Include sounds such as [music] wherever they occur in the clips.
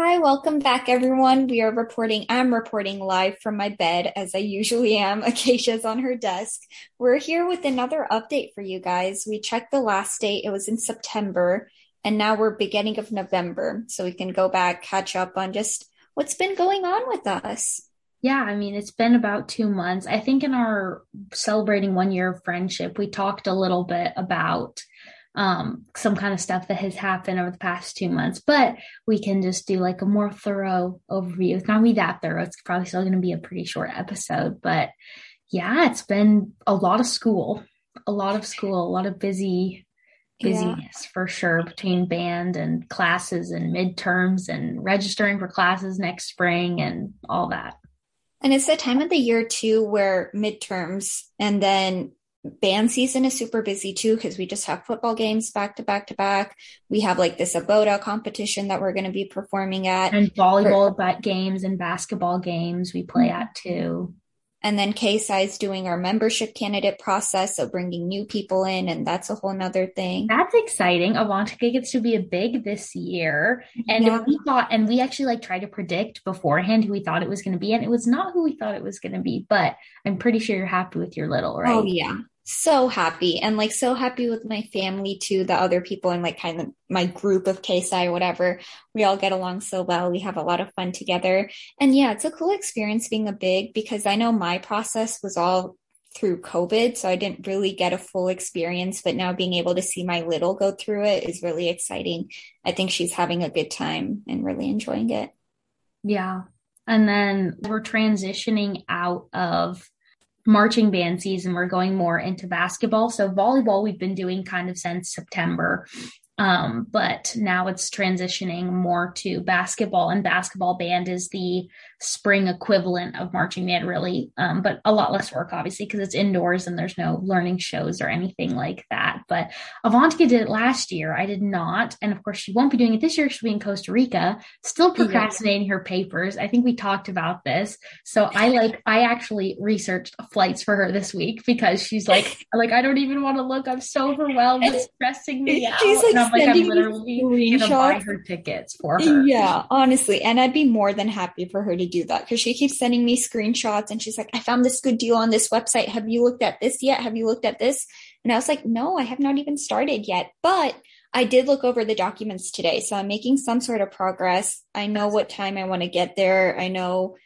Hi, welcome back, everyone. We are reporting, I'm reporting live from my bed as I usually am. [laughs] Acacia's on her desk. We're here with another update for you guys. We checked the last date, it was in September, and now we're beginning of November. So we can go back, catch up on just what's been going on with us. Yeah, I mean, it's been about two months. I think in our celebrating one year of friendship, we talked a little bit about um, some kind of stuff that has happened over the past two months, but we can just do like a more thorough overview. It's not gonna be that thorough. It's probably still going to be a pretty short episode, but yeah, it's been a lot of school, a lot of school, a lot of busy busyness yeah. for sure between band and classes and midterms and registering for classes next spring and all that. And it's the time of the year too where midterms and then band season is super busy too because we just have football games back to back to back. We have like this aboda competition that we're going to be performing at, and volleyball for- games and basketball games we play mm-hmm. at too. And then KSI is doing our membership candidate process, so bringing new people in, and that's a whole nother thing. That's exciting. Avantika gets to be a big this year, and yeah. we thought, and we actually like tried to predict beforehand who we thought it was going to be, and it was not who we thought it was going to be. But I'm pretty sure you're happy with your little, right? Oh yeah, so happy and like so happy with my family too the other people and like kind of my group of KSI whatever. We all get along so well. We have a lot of fun together. And yeah it's a cool experience being a big because I know my process was all through COVID so I didn't really get a full experience but now being able to see my little go through it is really exciting. I think she's having a good time and really enjoying it. Yeah. And then we're transitioning out of marching band season, we're going more into basketball. So volleyball, we've been doing kind of since September. Um, but now it's transitioning more to basketball, and basketball band is the spring equivalent of marching band, really, um, but a lot less work, obviously, because it's indoors and there's no learning shows or anything like that. But Avantika did it last year. I did not. And of course, she won't be doing it this year. She'll be in Costa Rica, still procrastinating her papers. I think we talked about this. So I like, I actually researched flights for her this week because she's like, [laughs] like, I don't even want to look. I'm so overwhelmed. It's [laughs] stressing me out. She's like, I'm like, I'm literally gonna buy her tickets for her. Yeah, honestly. And I'd be more than happy for her to do that because she keeps sending me screenshots and she's like, I found this good deal on this website. Have you looked at this yet? Have you looked at this? And I was like, no, I have not even started yet. But I did look over the documents today. So I'm making some sort of progress. I know what time I want to get there. I know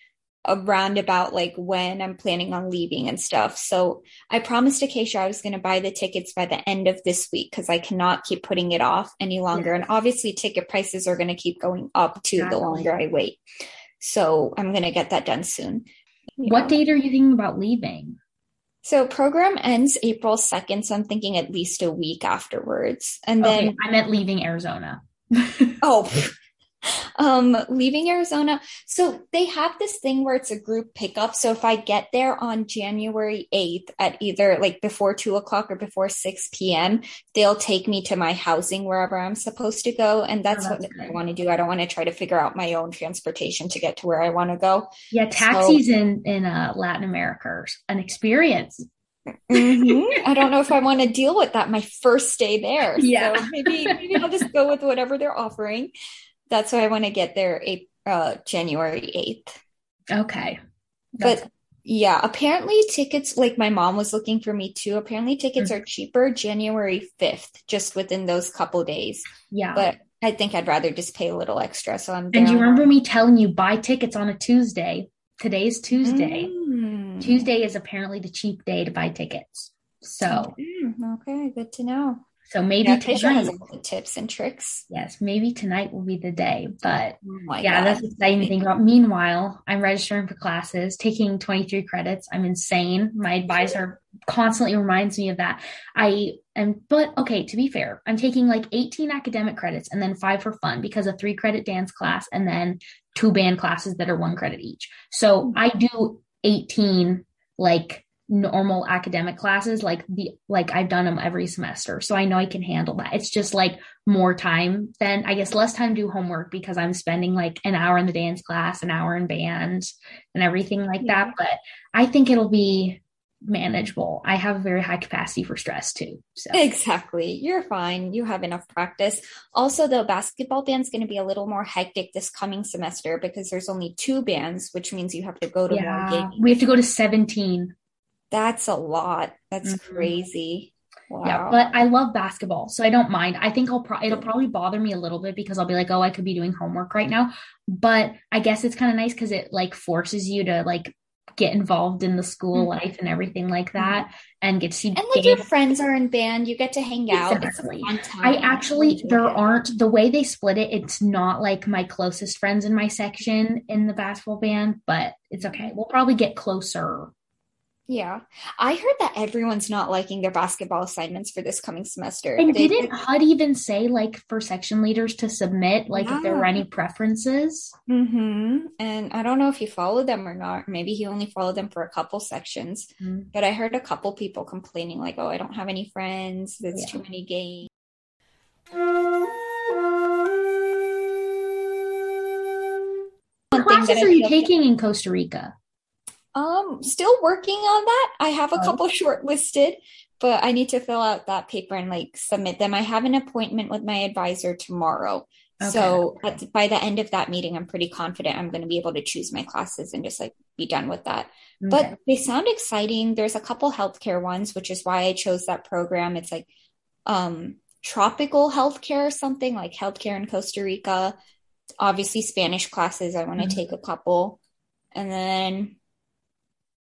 around about like when I'm planning on leaving and stuff. So I promised Acacia I was going to buy the tickets by the end of this week because I cannot keep putting it off any longer. And obviously, ticket prices are going to keep going up too exactly. the longer I wait. So I'm going to get that done soon. What know. date are you thinking about leaving? So program ends April 2nd. So I'm thinking at least a week afterwards. And then okay, I meant leaving Arizona. [laughs] oh, um leaving arizona. So they have this thing where it's a group pickup. So if i get there on january 8th at either like before 2 o'clock or before 6 p.m they'll take me to my housing wherever i'm supposed to go. And that's, oh, that's what great. i want to do. I don't want to try to figure out my own transportation to get to where i want to go. Yeah taxis so, in in uh, latin america are an experience. Mm-hmm. [laughs] I don't know if I want to deal with that my first day there. Yeah, so maybe maybe I'll just go with whatever they're offering that's why I want to get there uh, January 8th. Okay. That's- but yeah, apparently tickets, like my mom was looking for me too. Apparently tickets mm-hmm. are cheaper January 5th, just within those couple days. Yeah. But I think I'd rather just pay a little extra. So I'm. And you remember me telling you buy tickets on a Tuesday? Today's Tuesday. Mm. Tuesday is apparently the cheap day to buy tickets. So. Mm, okay, good to know. So maybe yeah, has all the tips and tricks. Yes, maybe tonight will be the day. But oh yeah, God. that's exciting thing think about. Meanwhile, I'm registering for classes, taking 23 credits. I'm insane. My advisor constantly reminds me of that. I am, but okay, to be fair, I'm taking like 18 academic credits and then five for fun because a three credit dance class and then two band classes that are one credit each. So hmm. I do 18 like normal academic classes like the like I've done them every semester so I know I can handle that it's just like more time than I guess less time to do homework because I'm spending like an hour in the dance class an hour in band and everything like yeah. that but I think it'll be manageable. I have a very high capacity for stress too. So exactly. You're fine. You have enough practice. Also, the basketball band's going to be a little more hectic this coming semester because there's only two bands, which means you have to go to yeah, more games. We have to go to 17. That's a lot. That's mm-hmm. crazy. Wow. Yeah, but I love basketball, so I don't mind. I think I'll pro- it'll probably bother me a little bit because I'll be like, oh, I could be doing homework right now. But I guess it's kind of nice because it like forces you to like get involved in the school mm-hmm. life and everything like mm-hmm. that and get to see and like your friends are in band you get to hang out exactly. i actually there aren't the way they split it it's not like my closest friends in my section in the basketball band but it's okay we'll probably get closer yeah. I heard that everyone's not liking their basketball assignments for this coming semester. And they, didn't HUD even say like for section leaders to submit like yeah. if there were any preferences? Mm-hmm. And I don't know if he followed them or not. Maybe he only followed them for a couple sections. Mm-hmm. But I heard a couple people complaining like, oh, I don't have any friends. There's yeah. too many games. What classes are you taking in Costa Rica? Um, still working on that. I have a oh. couple shortlisted, but I need to fill out that paper and like submit them. I have an appointment with my advisor tomorrow. Okay. So at, by the end of that meeting, I'm pretty confident I'm going to be able to choose my classes and just like be done with that. Okay. But they sound exciting. There's a couple healthcare ones, which is why I chose that program. It's like um tropical healthcare or something like healthcare in Costa Rica. Obviously Spanish classes. I want to mm-hmm. take a couple. And then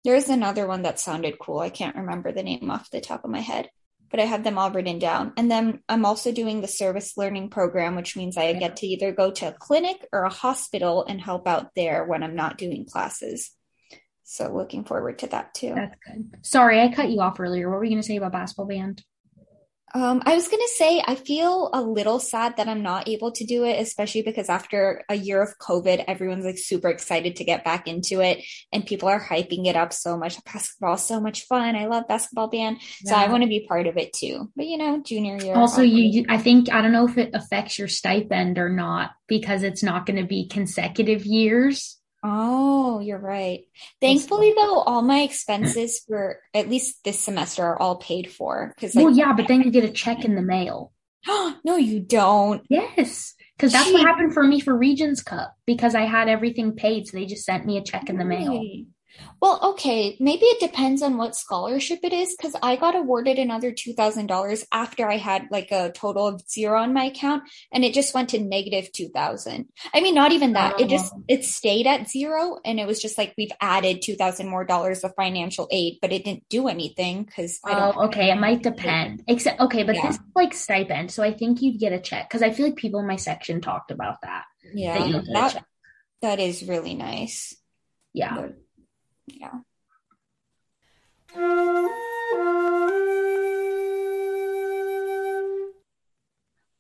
there's another one that sounded cool. I can't remember the name off the top of my head, but I have them all written down. And then I'm also doing the service learning program, which means I get to either go to a clinic or a hospital and help out there when I'm not doing classes. So looking forward to that too. That's good. Sorry, I cut you off earlier. What were you going to say about basketball band? Um, I was going to say, I feel a little sad that I'm not able to do it, especially because after a year of COVID, everyone's like super excited to get back into it and people are hyping it up so much. Basketball so much fun. I love basketball band. Yeah. So I want to be part of it too. But you know, junior year. Also, you, you, I think, I don't know if it affects your stipend or not because it's not going to be consecutive years. Oh, you're right. Thankfully, though, all my expenses for at least this semester are all paid for. Because, like, well, yeah, but then you get a check in the mail. [gasps] no, you don't. Yes, because that's what happened for me for Regions Cup because I had everything paid, so they just sent me a check in the mail. Well, okay, maybe it depends on what scholarship it is because I got awarded another $2,000 after I had like a total of zero on my account and it just went to negative 2000. I mean, not even that. Oh. It just, oh. it stayed at zero and it was just like we've added 2000 more dollars of financial aid, but it didn't do anything because Oh, okay. It might depend. Except, okay, but yeah. this is like stipend. So I think you'd get a check because I feel like people in my section talked about that. Yeah. That, that, that is really nice. Yeah. But, yeah.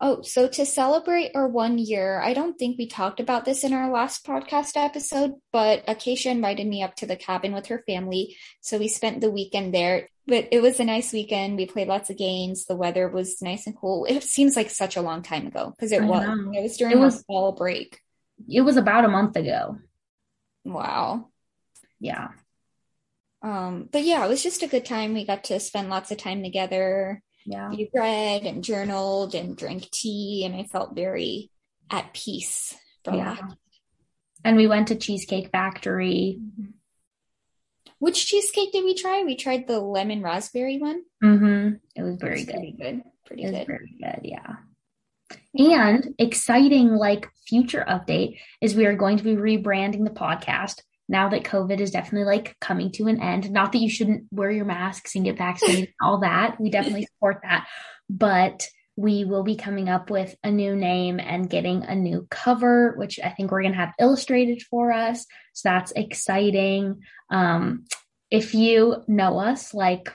Oh, so to celebrate our one year, I don't think we talked about this in our last podcast episode, but Acacia invited me up to the cabin with her family. So we spent the weekend there. But it was a nice weekend. We played lots of games. The weather was nice and cool. It seems like such a long time ago because it I was. Know. It was during it was, fall break. It was about a month ago. Wow. Yeah. Um, but yeah, it was just a good time. We got to spend lots of time together. Yeah. We read and journaled and drank tea, and I felt very at peace from yeah. that. And we went to Cheesecake Factory. Mm-hmm. Which cheesecake did we try? We tried the lemon raspberry one. Mm-hmm. It was very good. Pretty good. Pretty good. Very good. Yeah. And exciting, like future update is we are going to be rebranding the podcast now that COVID is definitely like coming to an end. Not that you shouldn't wear your masks and get vaccinated, all that. We definitely [laughs] support that. But we will be coming up with a new name and getting a new cover, which I think we're going to have illustrated for us. So that's exciting. Um, if you know us, like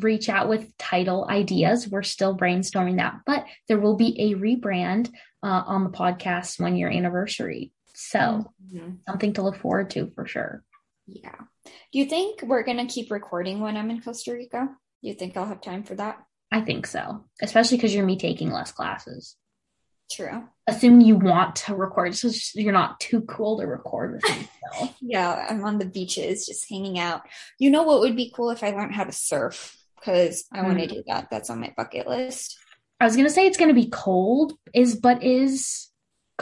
reach out with title ideas. We're still brainstorming that, but there will be a rebrand uh, on the podcast one year anniversary. So mm-hmm. something to look forward to for sure. Yeah. Do you think we're going to keep recording when I'm in Costa Rica? Do you think I'll have time for that? I think so, especially because you're me taking less classes. True. Assuming you want to record, so you're not too cool to record with yourself. [laughs] yeah, I'm on the beaches just hanging out. You know what would be cool if I learned how to surf? Because I mm. want to do that. That's on my bucket list. I was gonna say it's gonna be cold, is but is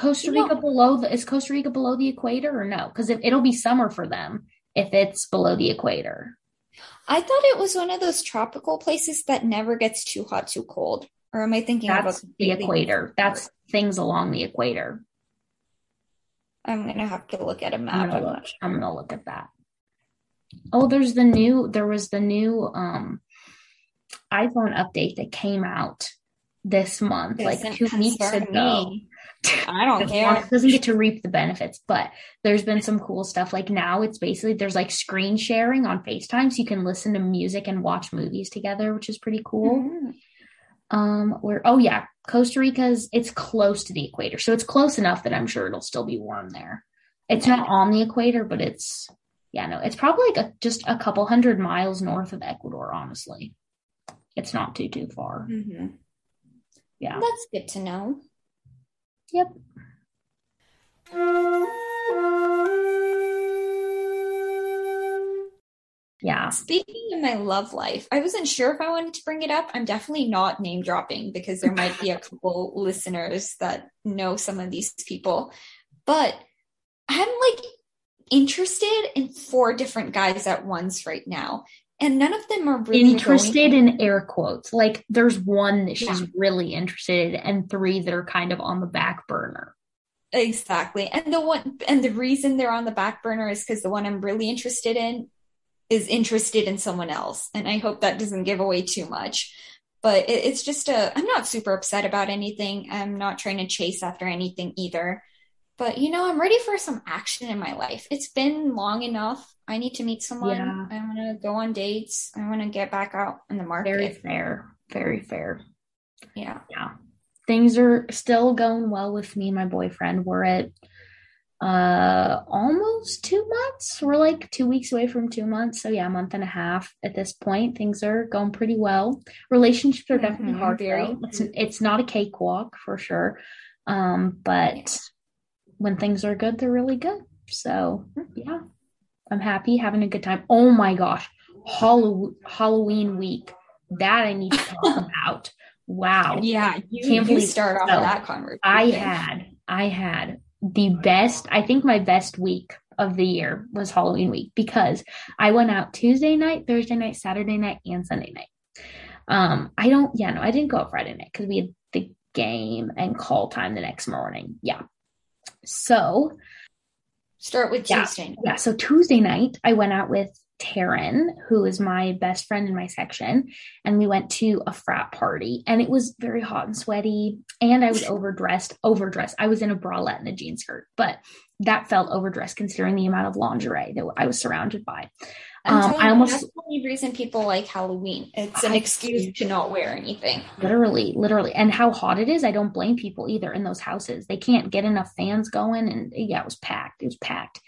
Costa Rica no. below the is Costa Rica below the equator or no? Because it, it'll be summer for them if it's below the equator. I thought it was one of those tropical places that never gets too hot, too cold. Or am I thinking That's the equator? That's things along the equator. I'm gonna have to look at a map. I'm gonna, look, I'm gonna look at that. Oh, there's the new. There was the new um iPhone update that came out this month, Doesn't like two weeks ago. Me. I don't [laughs] care. It doesn't get to reap the benefits, but there's been some cool stuff. Like now it's basically there's like screen sharing on FaceTime so you can listen to music and watch movies together, which is pretty cool. Mm-hmm. Um, where oh yeah, Costa Rica's it's close to the equator. So it's close enough that I'm sure it'll still be warm there. It's not on the equator, but it's yeah, no, it's probably like a, just a couple hundred miles north of Ecuador, honestly. It's not too too far. Mm-hmm. Yeah. That's good to know. Yep. Yeah. Speaking of my love life, I wasn't sure if I wanted to bring it up. I'm definitely not name dropping because there might be a [laughs] couple listeners that know some of these people. But I'm like interested in four different guys at once right now and none of them are really interested going- in air quotes. Like there's one that she's yeah. really interested in, and three that are kind of on the back burner. Exactly. And the one and the reason they're on the back burner is because the one I'm really interested in is interested in someone else. And I hope that doesn't give away too much. But it, it's just a I'm not super upset about anything. I'm not trying to chase after anything either. But you know, I'm ready for some action in my life. It's been long enough. I need to meet someone. Yeah. I want to go on dates. I want to get back out in the market. Very fair. Very fair. Yeah. Yeah. Things are still going well with me and my boyfriend. We're at uh almost two months. We're like two weeks away from two months. So yeah, a month and a half at this point. Things are going pretty well. Relationships are definitely mm-hmm. hard. Very. It's it's not a cakewalk for sure. Um, but yeah. When things are good, they're really good. So yeah, I'm happy, having a good time. Oh my gosh, Hall- Halloween week. That I need to talk [laughs] about. Wow. Yeah, you can't you start off so, that conversation. I had, I had the best. I think my best week of the year was Halloween week because I went out Tuesday night, Thursday night, Saturday night, and Sunday night. Um, I don't. Yeah, no, I didn't go out Friday night because we had the game and call time the next morning. Yeah. So Start with Tuesday. Yeah. yeah. So Tuesday night, I went out with Taryn, who is my best friend in my section, and we went to a frat party. And it was very hot and sweaty, and I was overdressed. Overdressed. I was in a bralette and a jean skirt, but that felt overdressed considering the amount of lingerie that I was surrounded by. Um, I almost that's the only reason people like Halloween. It's an I, excuse to not wear anything. Literally, literally, and how hot it is. I don't blame people either in those houses. They can't get enough fans going, and yeah, it was packed. It was packed,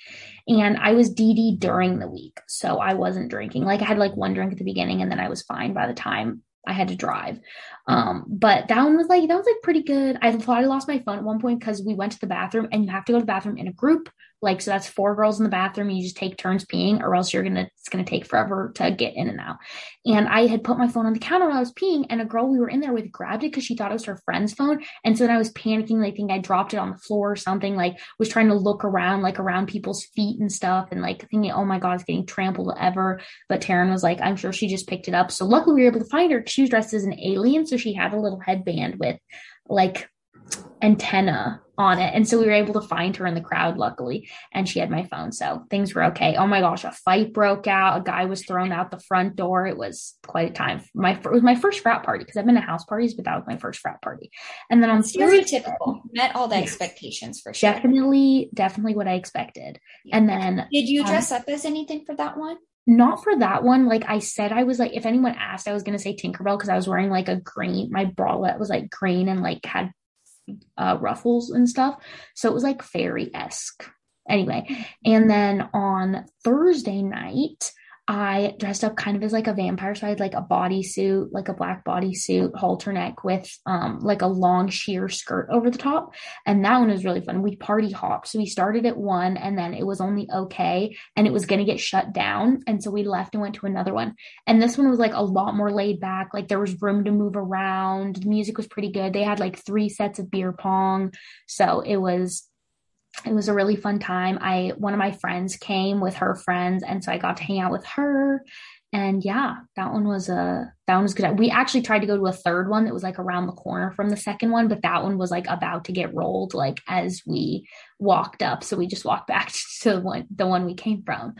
and I was DD during the week, so I wasn't drinking. Like I had like one drink at the beginning, and then I was fine by the time I had to drive. Um, but that one was like that was like pretty good. I thought I lost my phone at one point because we went to the bathroom and you have to go to the bathroom in a group. Like so that's four girls in the bathroom. You just take turns peeing, or else you're gonna it's gonna take forever to get in and out. And I had put my phone on the counter while I was peeing, and a girl we were in there with grabbed it because she thought it was her friend's phone. And so then I was panicking, like think I dropped it on the floor or something, like was trying to look around, like around people's feet and stuff, and like thinking, oh my god, it's getting trampled ever. But Taryn was like, I'm sure she just picked it up. So luckily we were able to find her. She was dressed as an alien, so she had a little headband with like antenna on it. And so we were able to find her in the crowd, luckily, and she had my phone. So things were okay. Oh my gosh, a fight broke out. A guy was thrown out the front door. It was quite a time. My it was my first frat party because I've been to house parties, but that was my first frat party. And then on stereotypical, met all the yes, expectations for sure. Definitely, definitely what I expected. Yeah. And then did you um, dress um, up as anything for that one? not for that one. Like I said, I was like, if anyone asked, I was gonna say Tinkerbell because I was wearing like a green. My bralette was like green and like had uh, ruffles and stuff. So it was like fairy esque. Anyway, and then on Thursday night, I dressed up kind of as like a vampire. So I had like a bodysuit, like a black bodysuit, halter neck with um like a long sheer skirt over the top. And that one was really fun. We party hopped. So we started at one and then it was only okay and it was gonna get shut down. And so we left and went to another one. And this one was like a lot more laid back. Like there was room to move around. The music was pretty good. They had like three sets of beer pong. So it was it was a really fun time. I one of my friends came with her friends, and so I got to hang out with her. And yeah, that one was a that one was good. We actually tried to go to a third one that was like around the corner from the second one, but that one was like about to get rolled like as we walked up. So we just walked [laughs] back to the one the one we came from.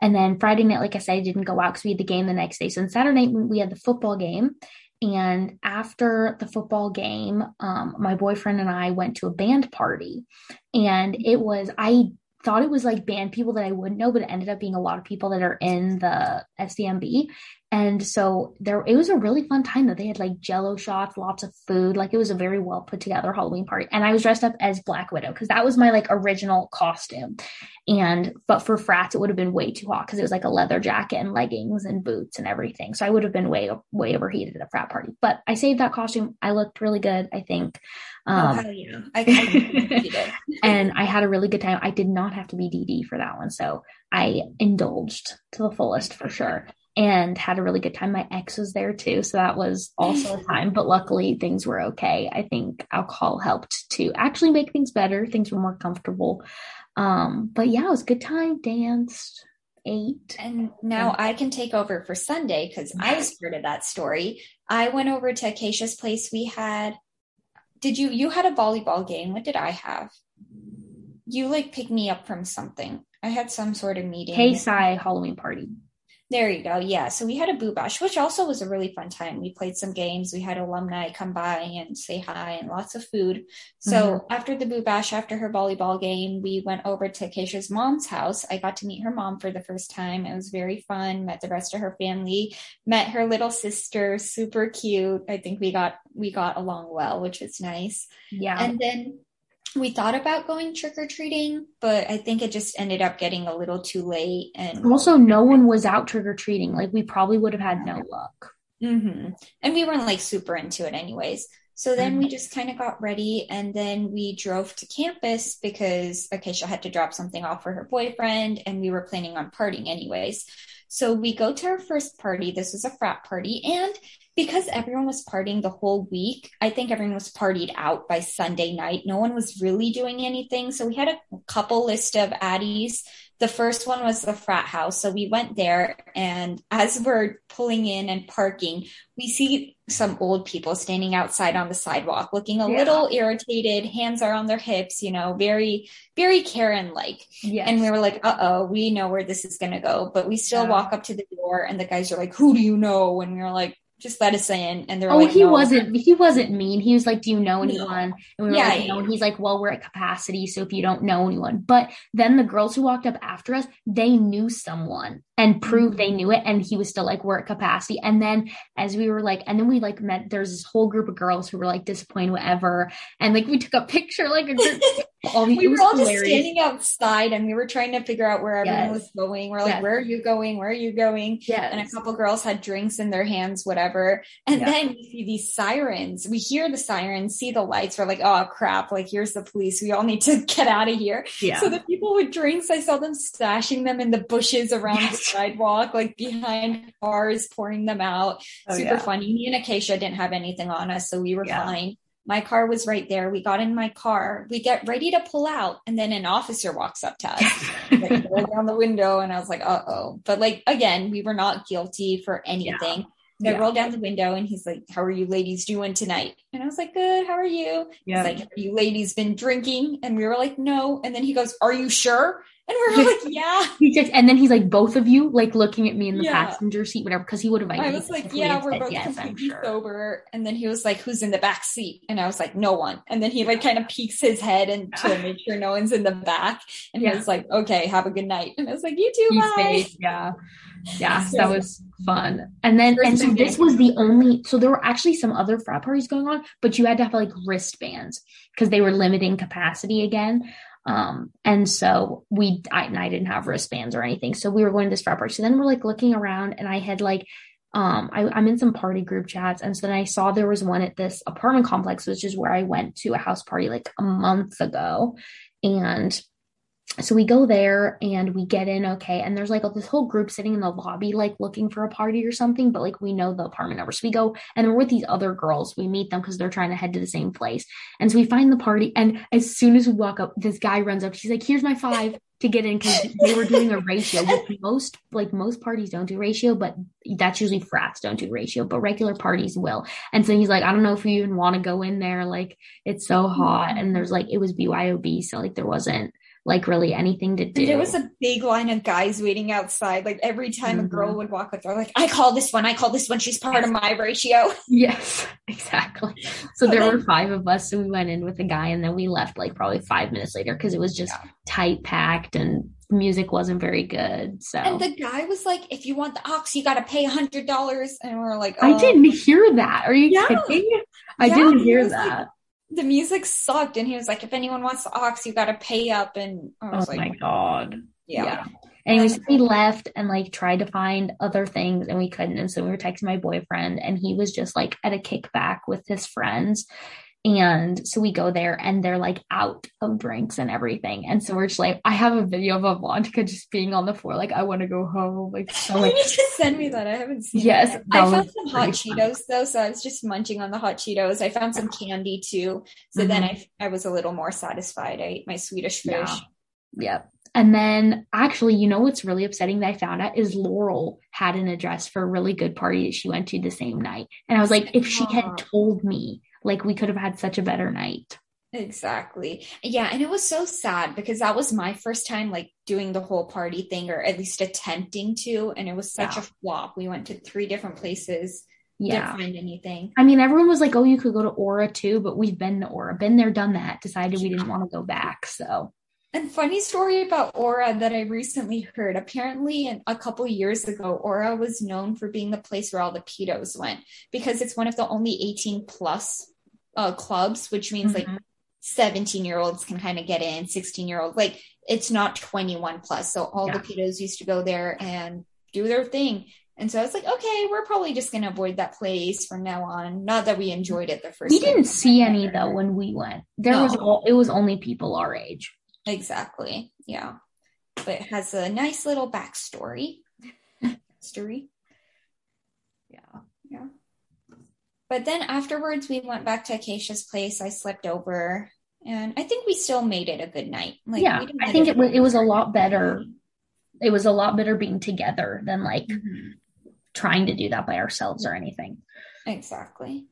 And then Friday night, like I said, I didn't go out because we had the game the next day. So on Saturday we had the football game. And after the football game, um, my boyfriend and I went to a band party. And it was, I thought it was like band people that I wouldn't know, but it ended up being a lot of people that are in the SDMB. And so there, it was a really fun time that they had like jello shots, lots of food. Like it was a very well put together Halloween party. And I was dressed up as Black Widow because that was my like original costume. And, but for frats, it would have been way too hot because it was like a leather jacket and leggings and boots and everything. So I would have been way, way overheated at a frat party. But I saved that costume. I looked really good, I think. Um, oh, yeah. I, I [laughs] [laughs] and I had a really good time. I did not have to be DD for that one. So I indulged to the fullest for sure and had a really good time. My ex was there too. So that was also a time, but luckily things were okay. I think alcohol helped to actually make things better. Things were more comfortable. Um, but yeah, it was a good time, danced, ate. And now I can take over for Sunday because I was part of that story. I went over to Acacia's place. We had, did you, you had a volleyball game. What did I have? You like picked me up from something. I had some sort of meeting. Hey, Sai Halloween party. There you go. Yeah. So we had a boo bash, which also was a really fun time. We played some games. We had alumni come by and say hi and lots of food. So mm-hmm. after the boo bash, after her volleyball game, we went over to Keisha's mom's house. I got to meet her mom for the first time. It was very fun. Met the rest of her family, met her little sister, super cute. I think we got, we got along well, which is nice. Yeah. And then we thought about going trick or treating, but I think it just ended up getting a little too late. And also, no one was out trick or treating. Like, we probably would have had no luck. Mm-hmm. And we weren't like super into it, anyways. So then we just kind of got ready and then we drove to campus because Acacia had to drop something off for her boyfriend and we were planning on partying anyways. So we go to our first party. This was a frat party and because everyone was partying the whole week, I think everyone was partied out by Sunday night. No one was really doing anything. So we had a couple list of addies. The first one was the frat house. So we went there and as we're pulling in and parking, we see some old people standing outside on the sidewalk looking a yeah. little irritated. Hands are on their hips, you know, very, very Karen like. Yes. And we were like, uh oh, we know where this is going to go. But we still yeah. walk up to the door and the guys are like, who do you know? And we were like, just let us in. And they're like, oh, like, he no. wasn't, he wasn't mean. He was like, do you know anyone? And we were yeah, like, no. And he's like, well, we're at capacity. So if you don't know anyone, but then the girls who walked up after us, they knew someone and prove they mm-hmm. knew it. And he was still like, we're at capacity. And then as we were like, and then we like met, there's this whole group of girls who were like disappointed, whatever. And like, we took a [laughs] picture, like a group. all, we were all hilarious. just standing outside and we were trying to figure out where everyone yes. was going. We're like, yes. where are you going? Where are you going? Yeah. And a couple girls had drinks in their hands, whatever. And yeah. then we see these sirens. We hear the sirens, see the lights. We're like, oh crap. Like, here's the police. We all need to [laughs] get out of here. Yeah. So the people with drinks, I saw them stashing them in the bushes around yes. Sidewalk, like behind cars, pouring them out. Oh, Super yeah. funny. Me and Acacia didn't have anything on us, so we were yeah. fine. My car was right there. We got in my car. We get ready to pull out, and then an officer walks up to us, [laughs] like, roll down the window, and I was like, "Uh oh!" But like again, we were not guilty for anything. Yeah. So yeah. I rolled down the window and he's like, How are you ladies doing tonight? And I was like, Good, how are you? Yeah. He's like, Have you ladies been drinking? And we were like, No. And then he goes, Are you sure? And we are like, yeah. [laughs] He just, and then he's like, both of you, like looking at me in the yeah. passenger seat, whatever, because he would have. I was like, yeah, we're both yes, completely sure. sober. And then he was like, who's in the back seat? And I was like, no one. And then he like kind of peeks his head and to [laughs] make sure no one's in the back. And yeah. he was like, okay, have a good night. And I was like, you too, bye. Yeah. Yeah, so, [laughs] that was fun. And then, and so this was the only, so there were actually some other frat parties going on, but you had to have like wristbands because they were limiting capacity again. Um, and so we, I, and I didn't have wristbands or anything. So we were going to this frat party. So then we're like looking around and I had like, um, I, I'm in some party group chats. And so then I saw there was one at this apartment complex, which is where I went to a house party like a month ago. And so we go there and we get in okay and there's like this whole group sitting in the lobby like looking for a party or something but like we know the apartment number so we go and we're with these other girls. We meet them because they're trying to head to the same place. And so we find the party and as soon as we walk up this guy runs up. She's like here's my five to get in because they were doing a ratio which most like most parties don't do ratio but that's usually frats don't do ratio but regular parties will. And so he's like i don't know if you even want to go in there like it's so hot. And there's like it was byob so like there wasn't like really anything to do. There was a big line of guys waiting outside. Like every time mm-hmm. a girl mm-hmm. would walk up, they're like, I call this one, I call this one, she's part of my ratio. [laughs] Yes, exactly. So there were five of us. and we went in with a guy and then we left like probably five minutes later because it was just yeah. tight packed and music wasn't very good. So And the guy was like, if you want the ox, you gotta pay a hundred dollars. And we are like, oh. I didn't hear that. Are you yeah. kidding? I yeah, didn't hear that. Like, the music sucked. And he was like if anyone wants the ox you got to pay up. And I was oh like my god. yeah, yeah. anyways we um, left and like tried to find other things and we couldn't. And so we were texting my boyfriend and he was just like at a kickback with his friends and so we go there and they're like out of drinks and everything. And so we're just like, I have a video of Avantika just being on the floor, like, I want to go home. Like, so like, you just send me that. I haven't seen Yes. I found some hot Cheetos fun. though. So I was just munching on the hot Cheetos. I found some candy too. So mm-hmm. then I, I was a little more satisfied. I ate my Swedish fish. Yeah. Yep. And then actually, you know what's really upsetting that I found out is Laurel had an address for a really good party that she went to the same night. And I was like, if she had told me like we could have had such a better night. Exactly. Yeah. And it was so sad because that was my first time like doing the whole party thing or at least attempting to. And it was such yeah. a flop. We went to three different places. Yeah. Didn't find anything. I mean, everyone was like, oh, you could go to Aura too, but we've been to Aura, been there, done that, decided we didn't want to go back. So and funny story about Aura that I recently heard. Apparently, a couple years ago, Aura was known for being the place where all the pedos went because it's one of the only 18 plus uh, clubs, which means mm-hmm. like 17 year olds can kind of get in, 16 year olds. Like it's not 21 plus. So all yeah. the pedos used to go there and do their thing. And so I was like, okay, we're probably just going to avoid that place from now on. Not that we enjoyed it the first. We didn't see any though when we went. There no. was all, it was only people our age. Exactly. Yeah. But it has a nice little backstory. [laughs] Story. Yeah. Yeah. But then afterwards, we went back to Acacia's place. I slept over, and I think we still made it a good night. Like, yeah, I think it was it was a lot better. It was a lot better being together than like mm-hmm. trying to do that by ourselves or anything. Exactly.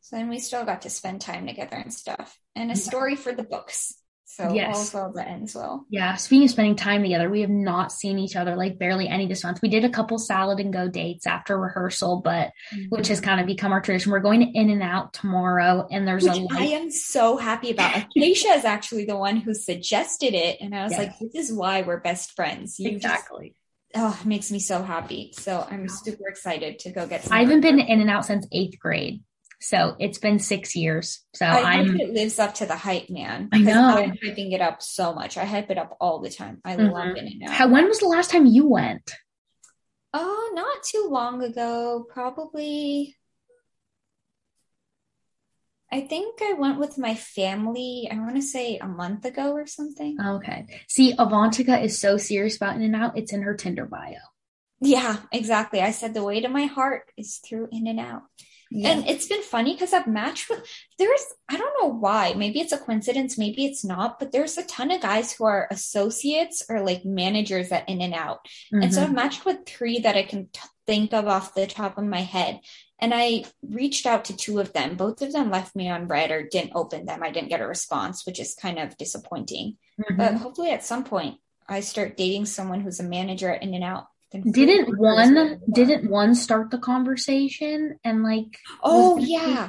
So then we still got to spend time together and stuff, and a story for the books. So yes. all well that ends well. Yeah. Speaking of spending time together, we have not seen each other like barely any this month. We did a couple salad and go dates after rehearsal, but mm-hmm. which has kind of become our tradition. We're going to In and Out tomorrow, and there's which a. Light- I am so happy about. [laughs] Acacia is actually the one who suggested it, and I was yes. like, "This is why we're best friends." You exactly. Just, oh, it makes me so happy. So I'm super excited to go get. I haven't been in and out since eighth grade. So it's been six years. So I am it lives up to the hype, man. I know. I'm hyping it up so much. I hype it up all the time. I mm-hmm. love it now. How, when was the last time you went? Oh, not too long ago. Probably. I think I went with my family. I want to say a month ago or something. Okay. See, Avantika is so serious about In and Out. It's in her Tinder bio. Yeah, exactly. I said the way to my heart is through In and Out. Yeah. And it's been funny because I've matched with there's I don't know why. Maybe it's a coincidence, maybe it's not, but there's a ton of guys who are associates or like managers at In and Out. Mm-hmm. And so I've mm-hmm. matched with three that I can t- think of off the top of my head. And I reached out to two of them. Both of them left me on read or didn't open them. I didn't get a response, which is kind of disappointing. Mm-hmm. But hopefully at some point I start dating someone who's a manager at In and Out didn't one didn't one start the conversation and like oh yeah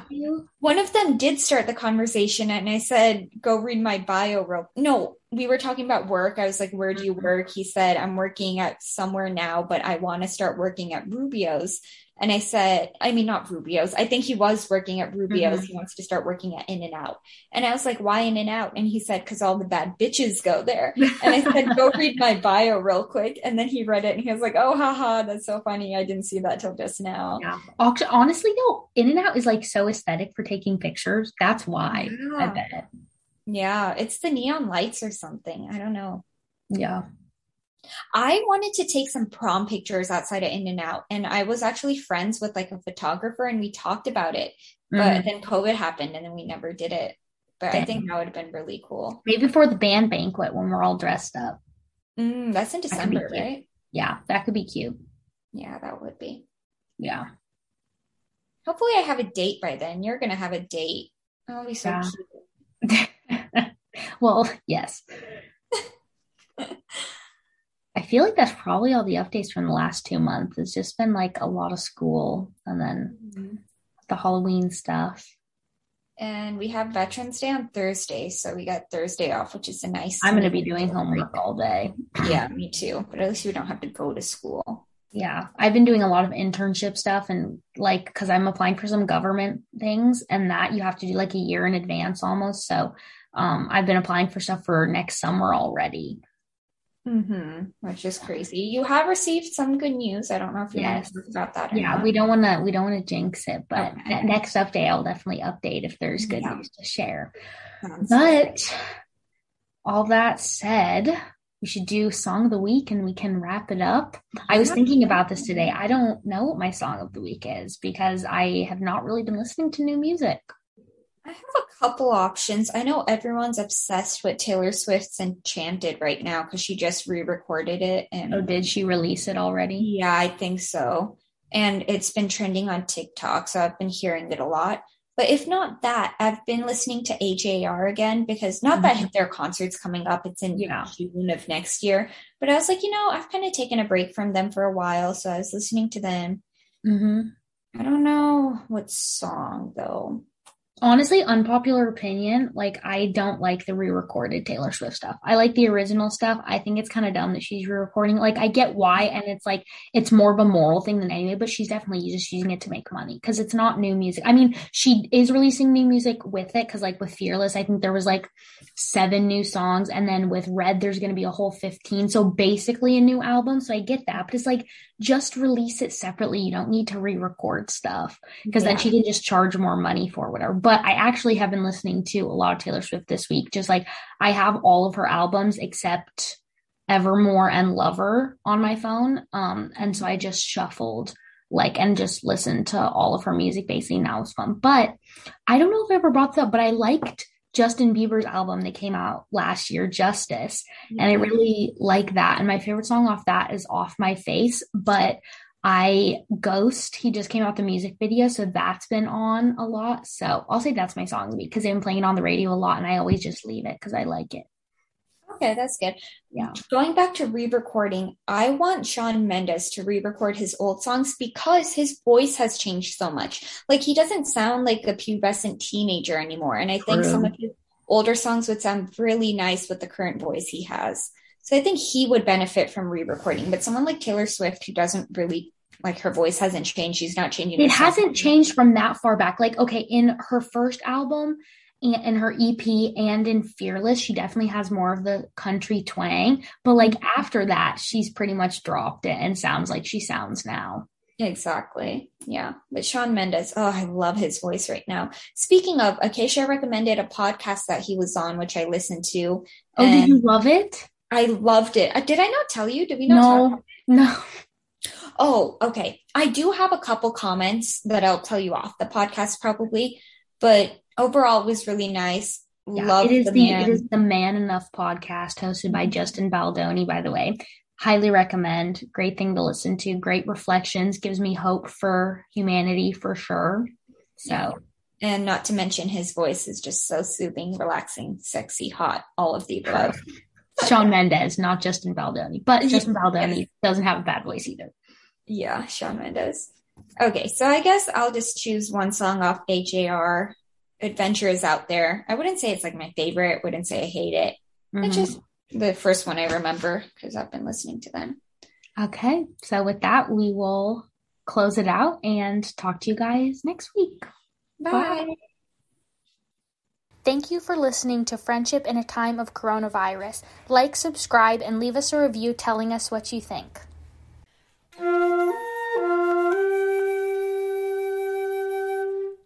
one of them did start the conversation and I said, go read my bio real no, we were talking about work. I was like, where do you Mm-hmm. work? He said, I'm working at somewhere now, but I want to start working at Rubio's. And I said, I mean, not Rubio's. I think he was working at Rubio's. Mhm. He wants to start working at In and Out. And I was like, why In and Out? And he said, because all the bad bitches go there. And I said, go read my bio real quick. And then he read it and he was like, oh, haha, that's so funny. I didn't see that till just now. Yeah. Honestly, though, In and Out is like so aesthetic for taking pictures. That's why I Yeah. bet. Yeah, it's the neon lights or something. I don't know. Yeah. I wanted to take some prom pictures outside of In and Out, and I was actually friends with like a photographer, and we talked about it. But Mhm. then COVID happened, and then we never did it. But I think that would have been really cool. Maybe for the band banquet when we're all dressed up. Mm, that's in December, cute. right? Yeah, that could be cute. Yeah, that would be. Yeah. Hopefully, I have a date by then. You're gonna have a date. That'll be so Yeah. cute. [laughs] well, yes. I feel like that's probably all the updates from the last two months. It's just been like a lot of school and then Mhm. the Halloween stuff. And we have Veterans Day on Thursday, so we got Thursday off, which is a nice. I'm going to be doing homework all day. Yeah, me too. But at least we don't have to go to school. Yeah, I've been doing a lot of internship stuff and like because I'm applying for some government things and that you have to do like a year in advance almost. So um, I've been applying for stuff for next summer already. Mm-hmm. Which is crazy. You have received some good news. I don't know if you Yes. want to talk about that. Yeah, not. we don't want to we don't want to jinx it, but Okay. next update I'll definitely update if there's good Yeah. news to share. Sounds But all that said, we should do song of the week and we can wrap it up. I was thinking about this today. I don't know what my song of the week is because I have not really been listening to new music. I have a couple options. I know everyone's obsessed with Taylor Swift's Enchanted right now because she just re-recorded it and Oh, did she release it already? Yeah, I think so. And it's been trending on TikTok, so I've been hearing it a lot. But if not that, I've been listening to AJR again because not that their concert's coming up, it's in Mm-hmm. Yeah. June of next year. But I was like, you know, I've kind of taken a break from them for a while, so I was listening to them. hmm I don't know what song though. Honestly, unpopular opinion, like I don't like the re-recorded Taylor Swift stuff. I like the original stuff. I think it's kind of dumb that she's re-recording. Like I get why, and it's like it's more of a moral thing than anything, but she's definitely just using it to make money because it's not new music. I mean, she is releasing new music with it because like with Fearless, I think there was like seven new songs, and then with Red, there's going to be a whole 15. So basically a new album. So I get that, but it's like just release it separately. You don't need to re-record stuff because then she can just charge more money for whatever. But I actually have been listening to a lot of Taylor Swift this week. Just like I have all of her albums except Evermore and Lover on my phone. Um, and so I just shuffled like and just listened to all of her music basically. Now it's fun. But I don't know if I ever brought that up, but I liked Justin Bieber's album that came out last year, Justice and I mm-hmm. really like that. And my favorite song off that is Off My Face. But I Ghost, he just came out the music video, so that's been on a lot. So I'll say that's my song of the week because they've been playing it on the radio a lot, and I always just leave it because I like it. Okay, that's good. Yeah. Going back to re-recording, I want Shawn Mendes to re-record his old songs because his voice has changed so much. Like he doesn't sound like a pubescent teenager anymore. And I think True. some of his older songs would sound really nice with the current voice he has. So I think he would benefit from re-recording. But someone like Taylor Swift who doesn't really like her voice hasn't changed. She's not changing. It hasn't changed from that far back. Like, okay, in her first album in her EP and in Fearless, she definitely has more of the country twang. But like after that, she's pretty much dropped it and sounds like she sounds now. Exactly. Yeah. But Shawn Mendes, oh, I love his voice right now. Speaking of, Acacia recommended a podcast that he was on, which I listened to. Oh, did you love it? I loved it. Uh, Did I not tell you? Did we not talk? No, no. Oh, okay. I do have a couple comments that I'll tell you off the podcast probably, but overall it was really nice. Yeah, Love it is the, the, man. it is the Man Enough podcast hosted by Justin Baldoni, by the way. Highly recommend. Great thing to listen to. Great reflections. Gives me hope for humanity for sure. So and not to mention his voice is just so soothing, relaxing, sexy, hot, all of the above. Shawn Mendes, not Justin Baldoni, but Justin Baldoni doesn't have a bad voice either. Yeah, Shawn Mendes. Okay, so I guess I'll just choose one song off AJR. Adventure is out there. I wouldn't say it's like my favorite. Wouldn't say I hate it. Mhm. It's just the first one I remember because I've been listening to them. Okay. So with that, we will close it out and talk to you guys next week. Bye. Thank you for listening to Friendship in a Time of Coronavirus. Like, subscribe, and leave us a review telling us what you think.